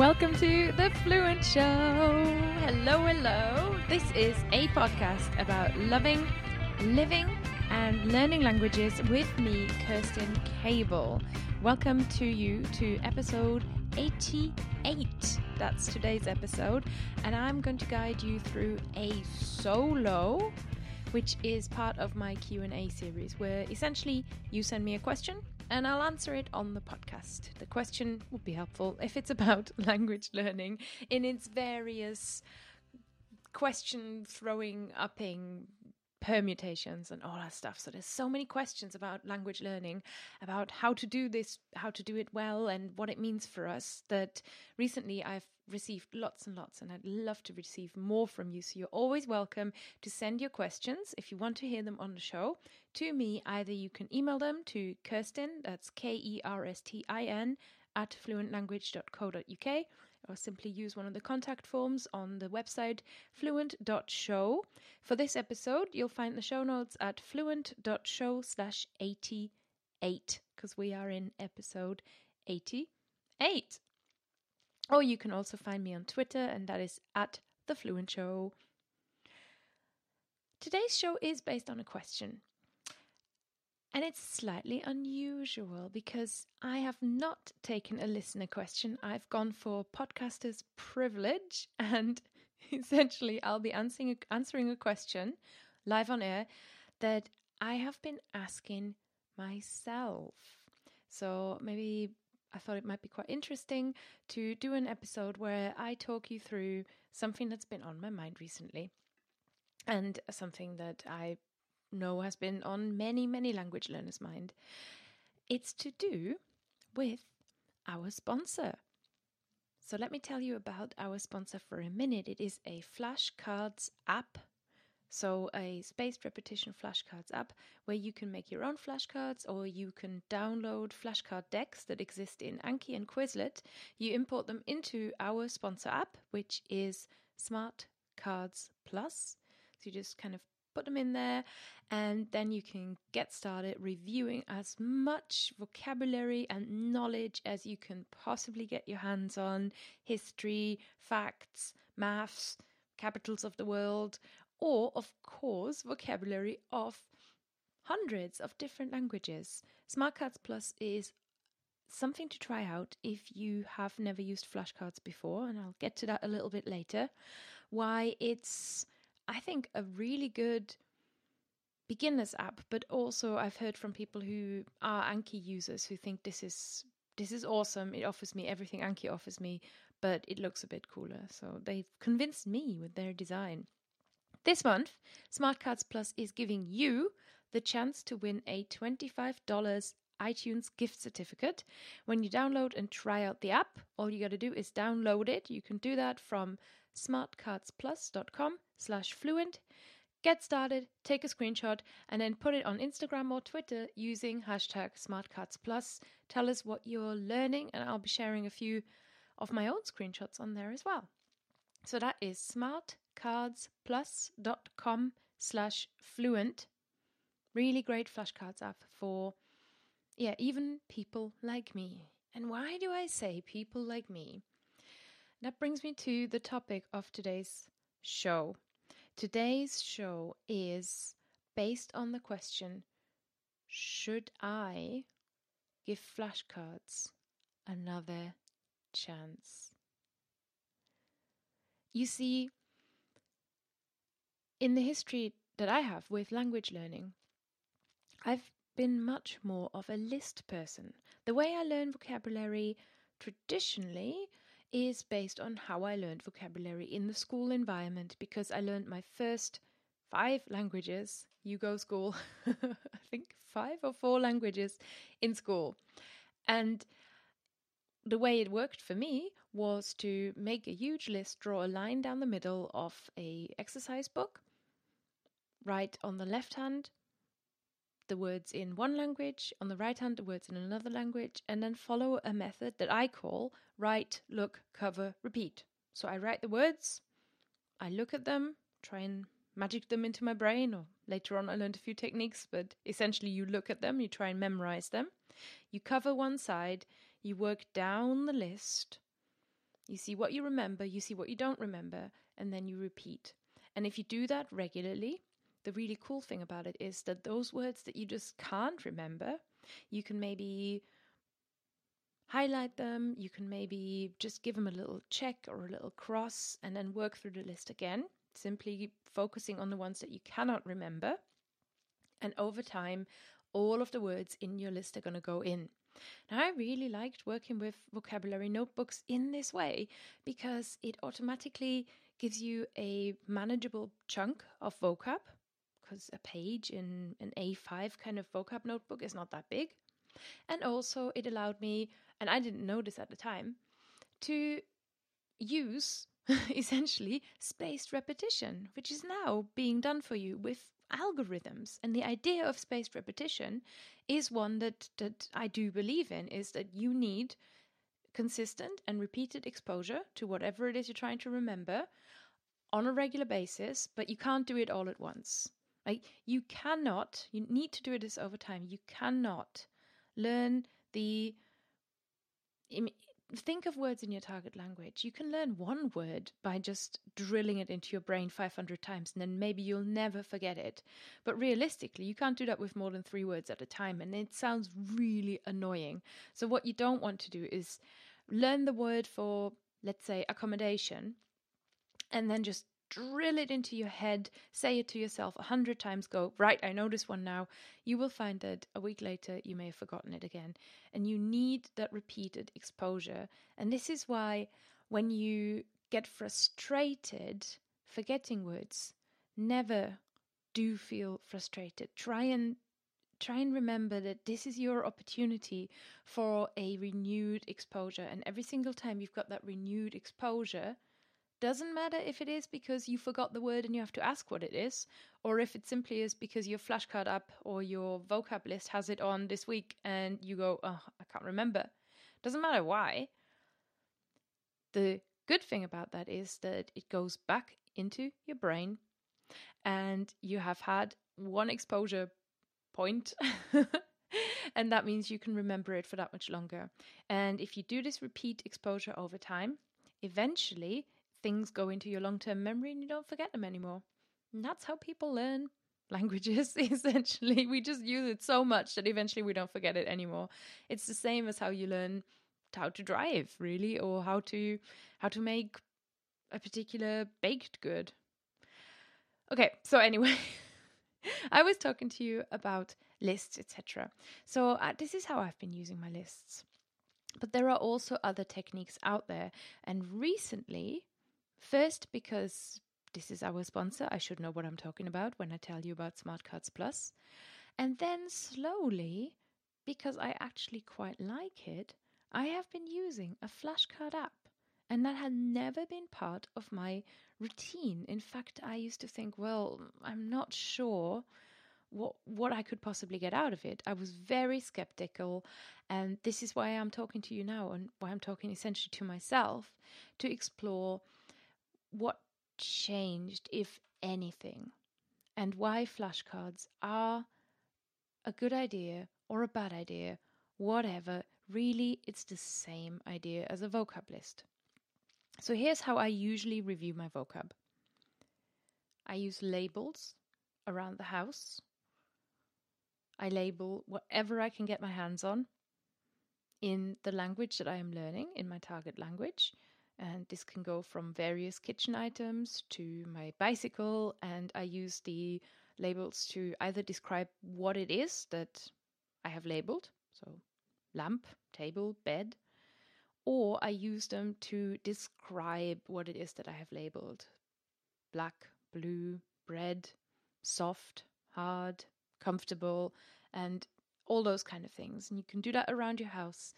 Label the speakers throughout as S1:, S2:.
S1: Welcome to The Fluent Show. Hello, hello. This is a podcast about loving, living, and learning languages with me, Kerstin Cable. Welcome to you to episode 88. That's today's episode, and I'm going to guide you through a solo which is part of my Q&A series where essentially you send me a question and I'll answer it on the podcast. The question would be helpful if it's about language learning in its various question throwing upping permutations and all that stuff. So there's so many questions about language learning, about how to do this, how to do it well, and what it means for us. That recently I've received lots and lots, and I'd love to receive more from you. So you're always welcome to send your questions if you want to hear them on the show to me. Either you can email them to Kerstin, that's K E R S T I N, at fluentlanguage.co.uk or simply use one of the contact forms on the website fluent.show. For this episode, you'll find the show notes at fluent.show slash 88 because we are in episode 88. Or you can also find me on Twitter, and that is at The Fluent Show. Today's show is based on a question. And it's slightly unusual because I have not taken a listener question. I've gone for podcaster's privilege, and essentially, I'll be answering a, answering a question live on air that I have been asking myself. So maybe I thought it might be quite interesting to do an episode where I talk you through something that's been on my mind recently and something that I know has been on many, many language learners' mind. It's to do with our sponsor. So let me tell you about our sponsor for a minute. It is a flashcards app. So, a spaced repetition flashcards app where you can make your own flashcards or you can download flashcard decks that exist in Anki and Quizlet. You import them into our sponsor app, which is Smart Cards Plus. So, you just kind of put them in there, and then you can get started reviewing as much vocabulary and knowledge as you can possibly get your hands on history, facts, maths, capitals of the world, or, of course, vocabulary of hundreds of different languages. Smartcards Plus is something to try out if you have never used flashcards before, and I'll get to that a little bit later. Why it's I think, a really good beginners app, but also I've heard from people who are Anki users who think this is this is awesome. It offers me everything Anki offers me, but it looks a bit cooler. So they've convinced me with their design. This month, Smartcards Plus is giving you the chance to win a $25 iTunes gift certificate. When you download and try out the app, all you got to do is download it. You can do that from smartcardsplus.com slash fluent. Get started, take a screenshot, and then put it on Instagram or Twitter using hashtag SmartCardsPlus. Tell us what you're learning, and I'll be sharing a few of my own screenshots on there as well. So that is smartcardsplus.com slash fluent. Really great flashcards app for, yeah, even people like me. And why do I say people like me? That brings me to the topic of today's show. Today's show is based on the question Should I give flashcards another chance? You see, in the history that I have with language learning, I've been much more of a list person. The way I learn vocabulary traditionally is based on how I learned vocabulary in the school environment because I learned my first five languages. You go school, I think five or four languages in school. And the way it worked for me was to make a huge list, draw a line down the middle of a exercise book, write on the left hand the words in one language, on the right hand, the words in another language, and then follow a method that I call write, look, cover, repeat. So I write the words, I look at them, try and magic them into my brain, or later on I learned a few techniques, but essentially you look at them, you try and memorize them. You cover one side, you work down the list, You see what you remember, you see what you don't remember, and then you repeat. And if you do that regularly, the really cool thing about it is that those words that you just can't remember, you can maybe highlight them, you can maybe just give them a little check or a little cross, and then work through the list again, simply focusing on the ones that you cannot remember. And over time, all of the words in your list are going to go in. Now, I really liked working with vocabulary notebooks in this way because it automatically gives you a manageable chunk of vocab because a page in an A5 kind of vocab notebook is not that big. And also, it allowed me, and I didn't know this at the time, to use essentially spaced repetition, which is now being done for you with algorithms. And the idea of spaced repetition is one that, that I do believe in is that you need consistent and repeated exposure to whatever it is you're trying to remember on a regular basis, but you can't do it all at once. Like you cannot, you need to do this over time. You cannot learn the think of words in your target language. You can learn one word by just drilling it into your brain 500 times, and then maybe you'll never forget it. But realistically, you can't do that with more than three words at a time, and it sounds really annoying. So, what you don't want to do is learn the word for, let's say, accommodation, and then just drill it into your head, say it to yourself a hundred times, go, right, I this one now, you will find that a week later you may have forgotten it again. And you need that repeated exposure. And this is why when you get frustrated forgetting words, never do feel frustrated. Try and try and remember that this is your opportunity for a renewed exposure. And every single time you've got that renewed exposure, doesn't matter if it is because you forgot the word and you have to ask what it is, or if it simply is because your flashcard app or your vocab list has it on this week and you go, oh, I can't remember. Doesn't matter why. The good thing about that is that it goes back into your brain and you have had one exposure point. and that means you can remember it for that much longer. And if you do this repeat exposure over time, eventually things go into your long term memory and you don't forget them anymore. And that's how people learn languages, essentially. We just use it so much that eventually we don't forget it anymore. It's the same as how you learn how to drive, really, or how to how to make a particular baked good. Okay, so anyway, I was talking to you about lists, etc. So uh, this is how I've been using my lists. But there are also other techniques out there, and recently First, because this is our sponsor, I should know what I'm talking about when I tell you about Smartcards Plus. And then slowly, because I actually quite like it, I have been using a flashcard app. And that had never been part of my routine. In fact, I used to think, well, I'm not sure what what I could possibly get out of it. I was very skeptical, and this is why I'm talking to you now and why I'm talking essentially to myself to explore what changed, if anything, and why flashcards are a good idea or a bad idea, whatever. Really, it's the same idea as a vocab list. So here's how I usually review my vocab I use labels around the house. I label whatever I can get my hands on in the language that I am learning, in my target language. And this can go from various kitchen items to my bicycle. And I use the labels to either describe what it is that I have labeled, so lamp, table, bed, or I use them to describe what it is that I have labeled black, blue, bread, soft, hard, comfortable, and all those kind of things. And you can do that around your house,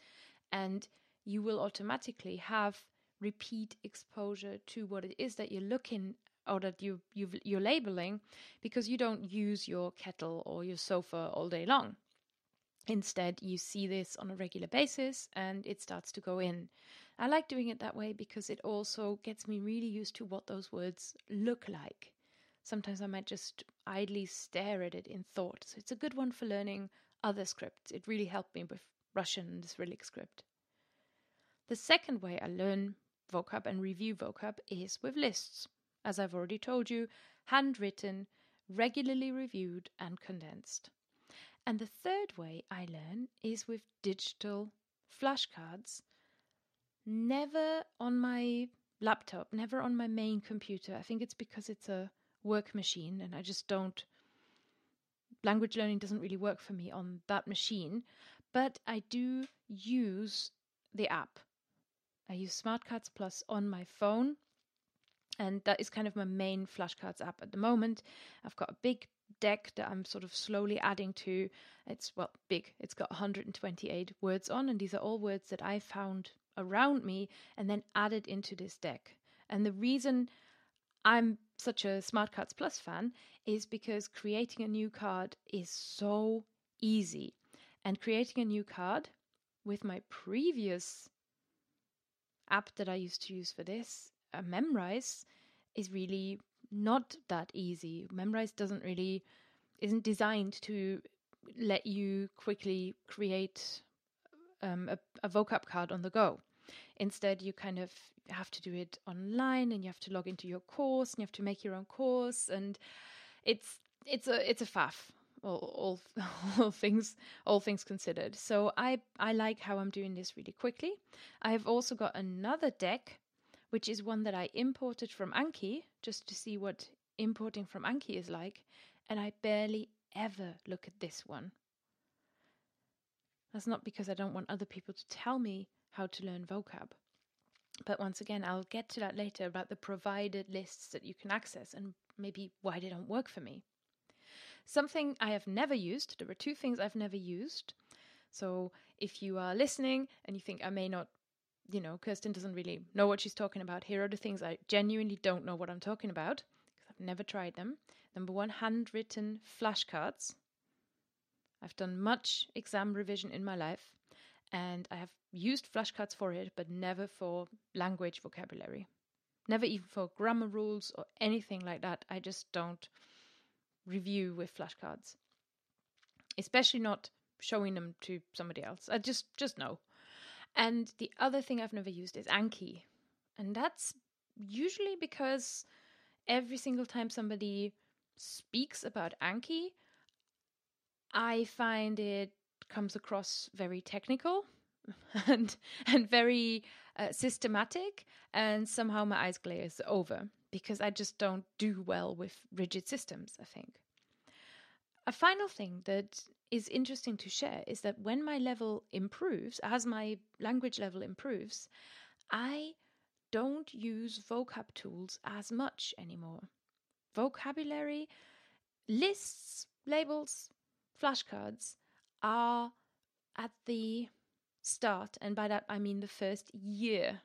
S1: and you will automatically have repeat exposure to what it is that you're looking or that you you you're labeling because you don't use your kettle or your sofa all day long. Instead, you see this on a regular basis and it starts to go in. I like doing it that way because it also gets me really used to what those words look like. Sometimes I might just idly stare at it in thought. So it's a good one for learning other scripts. It really helped me with Russian and Cyrillic script. The second way I learn vocab and review vocab is with lists. As I've already told you, handwritten, regularly reviewed, and condensed. And the third way I learn is with digital flashcards, never on my laptop, never on my main computer. I think it's because it's a work machine and I just don't. Language learning doesn't really work for me on that machine, but I do use the app. I use Smartcards Plus on my phone, and that is kind of my main flashcards app at the moment. I've got a big deck that I'm sort of slowly adding to. It's well big. It's got 128 words on, and these are all words that I found around me and then added into this deck. And the reason I'm such a Smartcards Plus fan is because creating a new card is so easy. And creating a new card with my previous app that I used to use for this, uh, Memrise, is really not that easy. Memrise doesn't really isn't designed to let you quickly create um, a, a vocab card on the go. Instead, you kind of have to do it online, and you have to log into your course, and you have to make your own course, and it's it's a it's a faff. All, all, all things all things considered. So I I like how I'm doing this really quickly. I have also got another deck, which is one that I imported from Anki just to see what importing from Anki is like, and I barely ever look at this one. That's not because I don't want other people to tell me how to learn vocab. But once again, I'll get to that later about the provided lists that you can access and maybe why they don't work for me. Something I have never used, there were two things I've never used. So if you are listening and you think I may not, you know, Kerstin doesn't really know what she's talking about, here are the things I genuinely don't know what I'm talking about because I've never tried them. Number one, handwritten flashcards. I've done much exam revision in my life and I have used flashcards for it, but never for language vocabulary. Never even for grammar rules or anything like that. I just don't review with flashcards. Especially not showing them to somebody else. I just just know. And the other thing I've never used is Anki. And that's usually because every single time somebody speaks about Anki, I find it comes across very technical and and very uh, systematic and somehow my eyes glaze over because I just don't do well with rigid systems I think a final thing that is interesting to share is that when my level improves as my language level improves I don't use vocab tools as much anymore vocabulary lists labels flashcards are at the start, and by that I mean the first year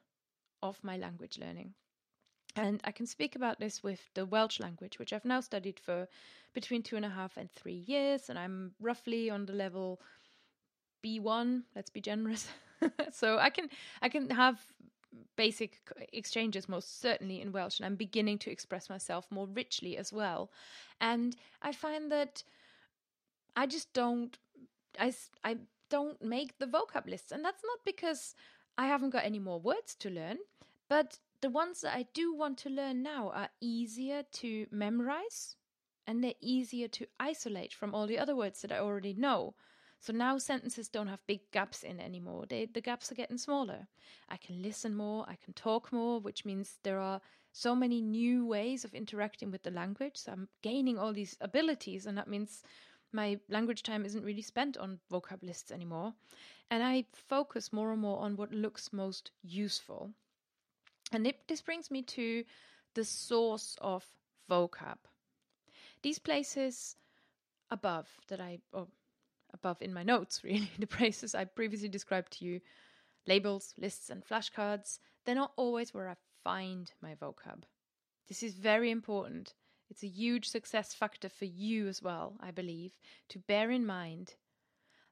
S1: of my language learning. And I can speak about this with the Welsh language, which I've now studied for between two and a half and three years, and I'm roughly on the level B1. Let's be generous. so I can I can have basic exchanges most certainly in Welsh, and I'm beginning to express myself more richly as well. And I find that I just don't I, I don't make the vocab lists. And that's not because I haven't got any more words to learn, but the ones that I do want to learn now are easier to memorize and they're easier to isolate from all the other words that I already know. So now sentences don't have big gaps in anymore. They, the gaps are getting smaller. I can listen more, I can talk more, which means there are so many new ways of interacting with the language. So I'm gaining all these abilities, and that means my language time isn't really spent on vocab lists anymore. And I focus more and more on what looks most useful. And this brings me to the source of vocab. These places above that I, or above in my notes, really, the places I previously described to you labels, lists, and flashcards they're not always where I find my vocab. This is very important it's a huge success factor for you as well, I believe, to bear in mind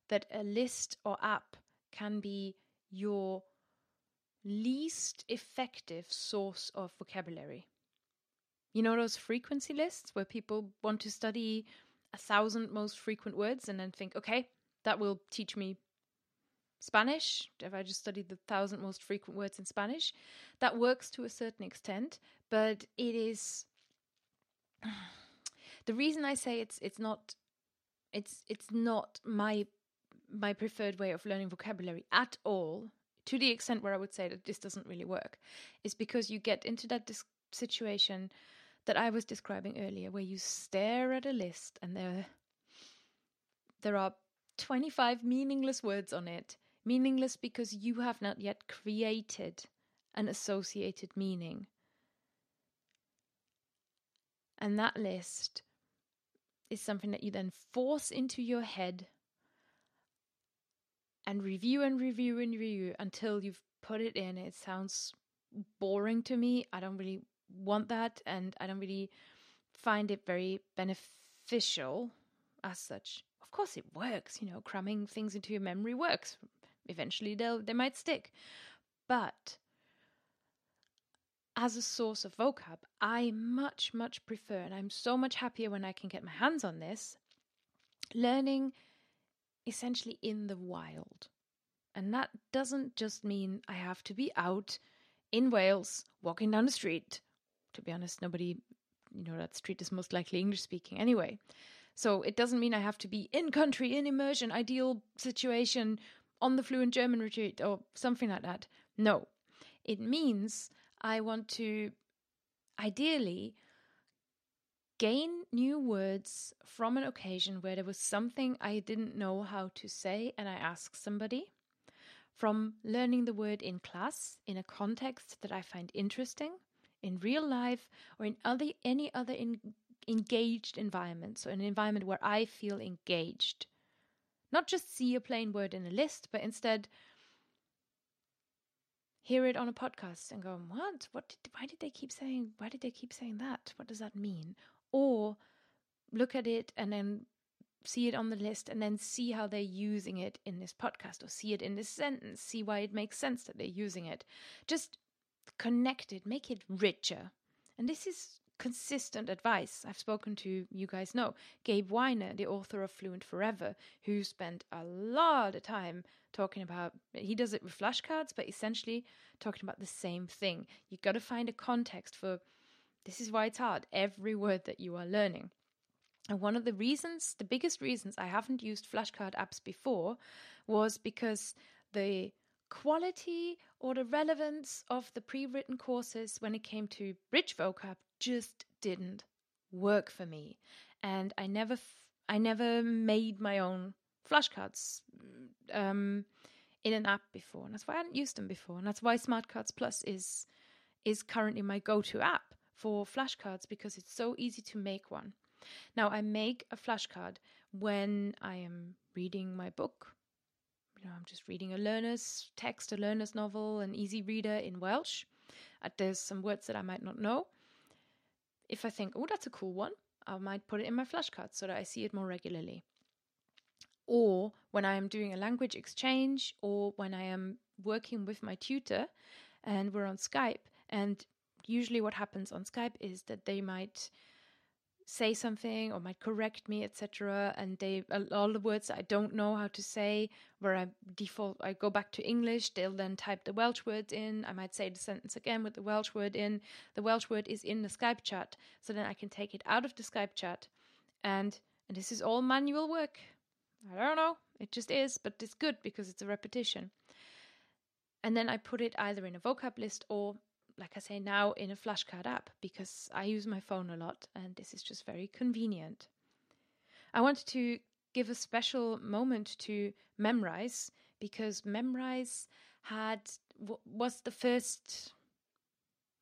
S1: that a list or app can be your least effective source of vocabulary. You know those frequency lists where people want to study a thousand most frequent words and then think, okay, that will teach me Spanish, if I just studied the thousand most frequent words in Spanish, that works to a certain extent, but it is the reason I say it's it's not it's it's not my my preferred way of learning vocabulary at all to the extent where I would say that this doesn't really work is because you get into that dis- situation that I was describing earlier where you stare at a list and there there are 25 meaningless words on it meaningless because you have not yet created an associated meaning. And that list is something that you then force into your head and review and review and review until you've put it in. It sounds boring to me. I don't really want that, and I don't really find it very beneficial as such. Of course, it works. You know, cramming things into your memory works. Eventually, they'll they might stick, but as a source of vocab, I much, much prefer, and I'm so much happier when I can get my hands on this, learning essentially in the wild. And that doesn't just mean I have to be out in Wales walking down the street. To be honest, nobody, you know, that street is most likely English speaking anyway. So it doesn't mean I have to be in country, in immersion, ideal situation, on the fluent German retreat or something like that. No. It means I want to ideally gain new words from an occasion where there was something I didn't know how to say and I asked somebody. From learning the word in class in a context that I find interesting, in real life, or in other, any other in, engaged environment. So, an environment where I feel engaged. Not just see a plain word in a list, but instead hear it on a podcast and go, "What? What? Did, why did they keep saying? Why did they keep saying that? What does that mean?" Or look at it and then see it on the list and then see how they're using it in this podcast or see it in this sentence, see why it makes sense that they're using it. Just connect it, make it richer. And this is consistent advice. I've spoken to, you guys know, Gabe Wyner, the author of Fluent Forever, who spent a lot of time talking about, he does it with flashcards, but essentially talking about the same thing. You've got to find a context for this is why it's hard, every word that you are learning. And one of the reasons, the biggest reasons I haven't used flashcard apps before was because the quality or the relevance of the pre written courses when it came to bridge vocab just didn't work for me. And I never, I never made my own flashcards um, in an app before. And that's why I hadn't used them before. And that's why Smartcards Plus is is currently my go-to app for flashcards because it's so easy to make one. Now I make a flashcard when I am reading my book. You know, I'm just reading a learner's text, a learner's novel, an easy reader in Welsh. Uh, there's some words that I might not know if I think, oh, that's a cool one, I might put it in my flashcards so that I see it more regularly. Or when I am doing a language exchange, or when I am working with my tutor and we're on Skype. And usually, what happens on Skype is that they might say something or might correct me etc and they all the words i don't know how to say where i default i go back to english they'll then type the welsh words in. I might say the sentence again with the welsh word in. The welsh word is in the skype chat so then i can take it out of the skype chat. And and this is all manual work. I don't know. It just is but it's good because it's a repetition. And then i put it either in a vocab list or like I say now, in a flashcard app because I use my phone a lot and this is just very convenient. I wanted to give a special moment to Memrise because Memrise had was the first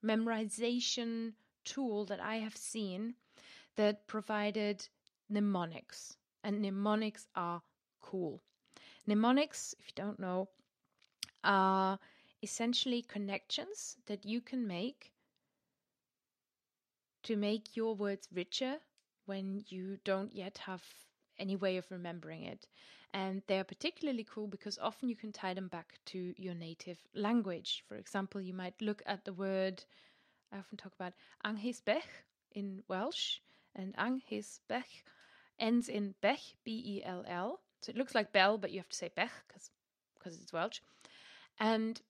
S1: memorization tool that I have seen that provided mnemonics, and mnemonics are cool. Mnemonics, if you don't know, are essentially connections that you can make to make your words richer when you don't yet have any way of remembering it. And they are particularly cool because often you can tie them back to your native language. For example, you might look at the word, I often talk about Anghysbell in Welsh, and Anghysbell ends in Bech, B E L L. So it looks like bell, but you have to say Bech because it's Welsh. And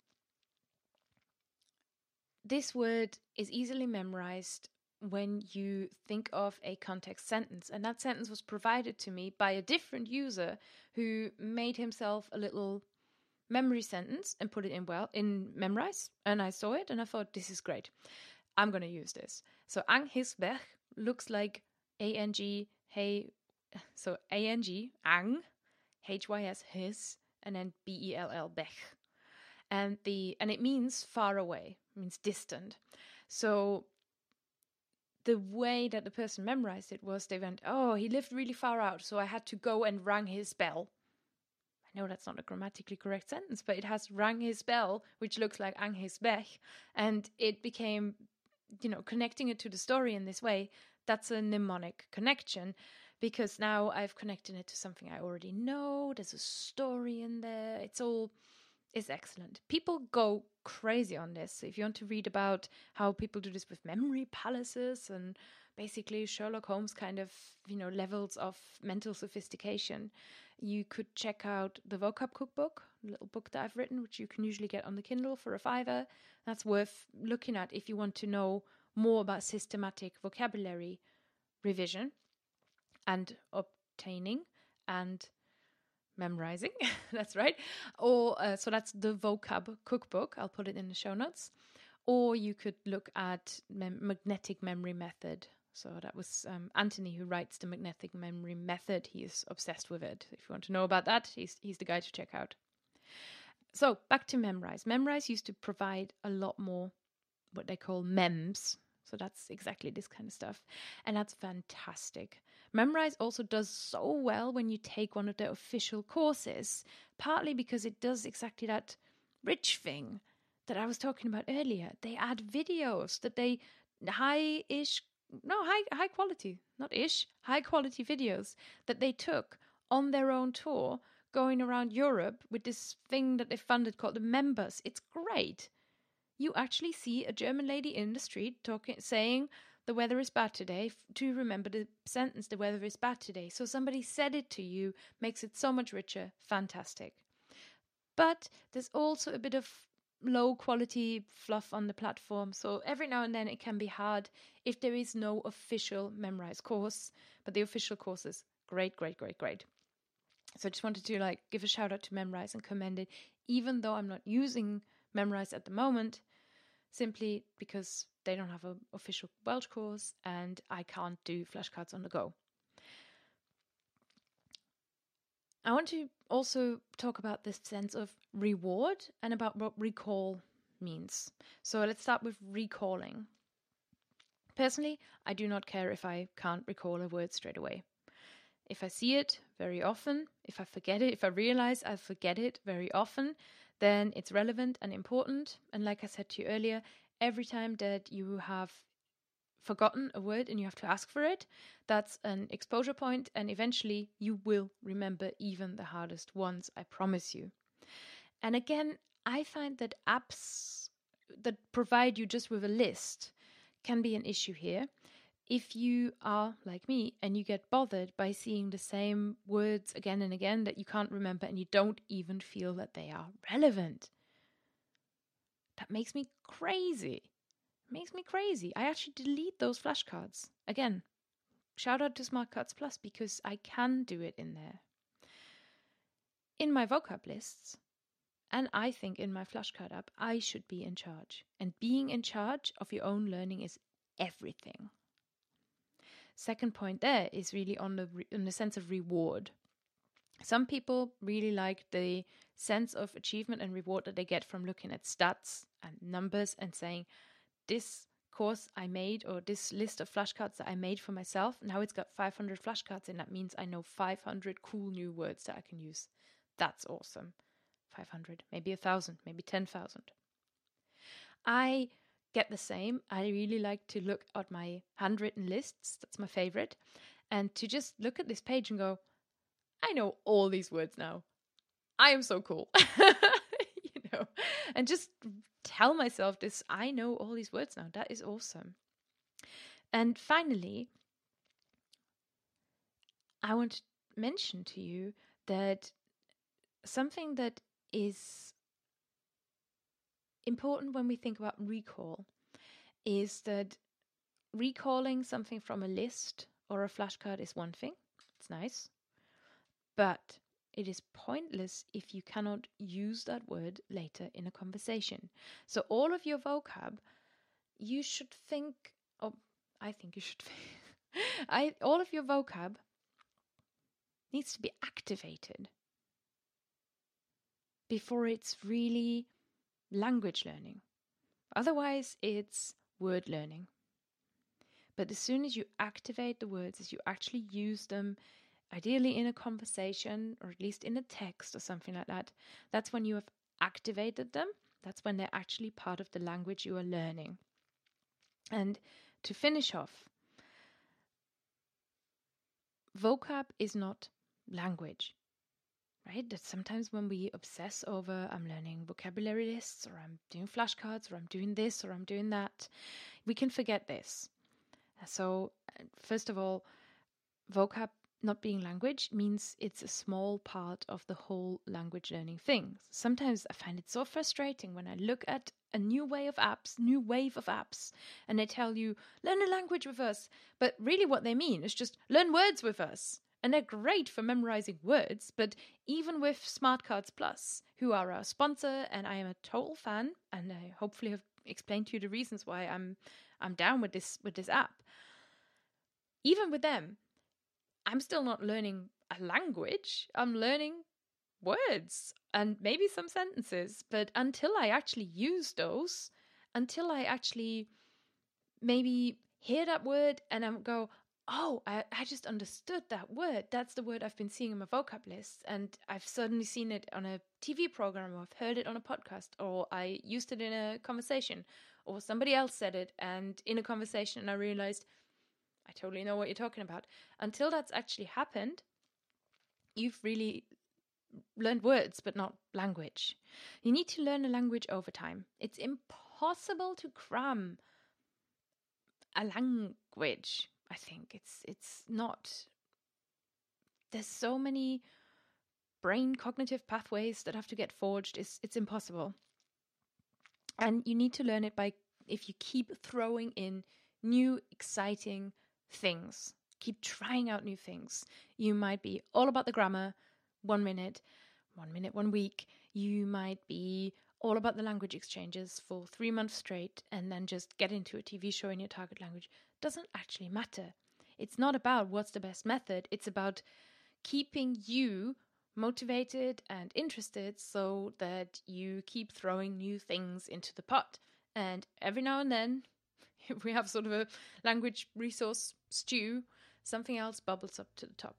S1: this word is easily memorized when you think of a context sentence. And that sentence was provided to me by a different user who made himself a little memory sentence and put it in well in memrise. And I saw it and I thought, this is great. I'm going to use this. So Ang Anghisbech looks like A N G, hey, so Ang, H Y S, his, and then B E L L, Bech. And the and it means far away, means distant. So the way that the person memorized it was they went, Oh, he lived really far out, so I had to go and rang his bell. I know that's not a grammatically correct sentence, but it has rang his bell, which looks like ang his bech, and it became, you know, connecting it to the story in this way. That's a mnemonic connection because now I've connected it to something I already know. There's a story in there. It's all is excellent. People go crazy on this. If you want to read about how people do this with memory palaces and basically Sherlock Holmes kind of, you know, levels of mental sophistication, you could check out the vocab cookbook, a little book that I've written, which you can usually get on the Kindle for a fiver. That's worth looking at if you want to know more about systematic vocabulary revision and obtaining and memorizing. that's right. Or uh, so that's the vocab cookbook. I'll put it in the show notes. Or you could look at mem- magnetic memory method. So that was um, Anthony who writes the magnetic memory method. He is obsessed with it. If you want to know about that, he's he's the guy to check out. So back to Memrise. Memrise used to provide a lot more what they call mems. So that's exactly this kind of stuff. And that's fantastic. Memrise also does so well when you take one of their official courses, partly because it does exactly that rich thing that I was talking about earlier. They add videos that they high ish, no, high, high quality, not ish, high quality videos that they took on their own tour going around Europe with this thing that they funded called the Membus. It's great. You actually see a German lady in the street talking, saying, the weather is bad today. To remember the sentence the weather is bad today? So somebody said it to you makes it so much richer. Fantastic. But there's also a bit of low quality fluff on the platform so every now and then it can be hard if there is no official memrise course but the official course is great great great great. So i just wanted to like give a shout out to Memrise and commend it even though i'm not using Memrise at the moment simply because they don't have an official Welsh course and I can't do flashcards on the go. I want to also talk about this sense of reward and about what recall means. So let's start with recalling. Personally, I do not care if I can't recall a word straight away. If I see it very often, if I forget it, if I realize I forget it very often, then it's relevant and important. And like I said to you earlier, every time that you have forgotten a word and you have to ask for it, that's an exposure point, and eventually you will remember even the hardest ones, I promise you. And again, I find that apps that provide you just with a list can be an issue here. If you are like me and you get bothered by seeing the same words again and again that you can't remember and you don't even feel that they are relevant, that makes me crazy. makes me crazy. I actually delete those flashcards. Again, shout out to Smartcards Plus because I can do it in there. In my vocab lists, and I think in my flashcard app, I should be in charge. And being in charge of your own learning is everything. Second point there is really on the re- on the sense of reward. Some people really like the sense of achievement and reward that they get from looking at stats and numbers and saying, this course I made or this list of flashcards that I made for myself, now it's got 500 flashcards and that means I know 500 cool new words that I can use. That's awesome. 500, maybe a thousand, maybe 10,000. I get the same. I really like to look at my handwritten lists. That's my favorite. And to just look at this page and go, I know all these words now. I am so cool. you know, and just tell myself this I know all these words now. That is awesome. And finally, I want to mention to you that something that is important when we think about recall is that recalling something from a list or a flashcard is one thing. It's nice. But it is pointless if you cannot use that word later in a conversation. So, all of your vocab, you should think, oh, I think you should think, I, all of your vocab needs to be activated before it's really language learning. Otherwise, it's word learning. But as soon as you activate the words, as you actually use them, ideally in a conversation or at least in a text or something like that, that's when you have activated them. That's when they're actually part of the language you are learning. And to finish off, vocab is not language right? That sometimes when we obsess over, I'm learning vocabulary lists, or I'm doing flashcards, or I'm doing this, or I'm doing that, we can forget this. So, uh, first of all, vocab not being language means it's a small part of the whole language learning thing. Sometimes I find it so frustrating when I look at a new way of apps, new wave of apps, and they tell you, learn a language with us. But really, what they mean is just learn words with us. And they're great for memorizing words, but even with Smartcards Plus, who are our sponsor, and I am a total fan, and I hopefully have explained to you the reasons why I'm I'm down with this with this app. Even with them, I'm still not learning a language. I'm learning words and maybe some sentences, but until I actually use those, until I actually maybe hear that word and I go, oh, I, I just understood that word. That's the word I've been seeing in my vocab list. And I've suddenly seen it on a TV program, or I've heard it on a podcast, or I used it in a conversation, or somebody else said it and in a conversation, and I realized I totally know what you're talking about. Until that's actually happened, you've really learned words, but not language. You need to learn a language over time. It's impossible to cram a language I think it's it's not there's so many brain cognitive pathways that have to get forged it's it's impossible and you need to learn it by if you keep throwing in new exciting things. Keep trying out new things. You might be all about the grammar one minute one minute one week. You might be all about the language exchanges for three months straight and then just get into a TV show in your target language. Doesn't actually matter. It's not about what's the best method, it's about keeping you motivated and interested so that you keep throwing new things into the pot. And every now and then, if we have sort of a language resource stew, something else bubbles up to the top.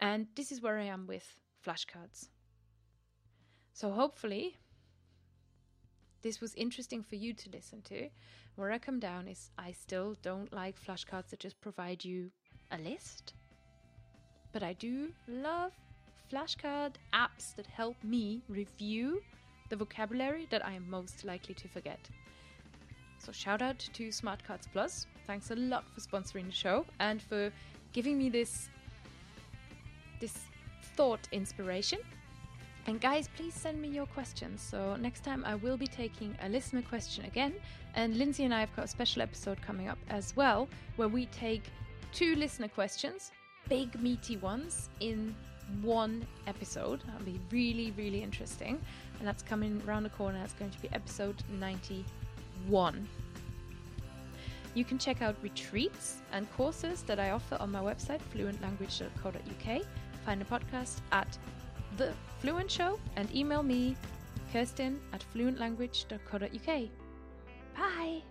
S1: And this is where I am with flashcards. So hopefully, this was interesting for you to listen to. Where I come down is I still don't like flashcards that just provide you a list. But I do love flashcard apps that help me review the vocabulary that I am most likely to forget. So shout out to Smartcards Plus. Thanks a lot for sponsoring the show and for giving me this this thought inspiration and guys, please send me your questions. So next time I will be taking a listener question again. And Lindsay and I have got a special episode coming up as well, where we take two listener questions, big meaty ones, in one episode. That'll be really, really interesting. And that's coming around the corner. It's going to be episode 91. You can check out retreats and courses that I offer on my website, fluentlanguage.co.uk. Find the podcast at the Fluent Show and email me, Kerstin at fluentlanguage.co.uk. Bye!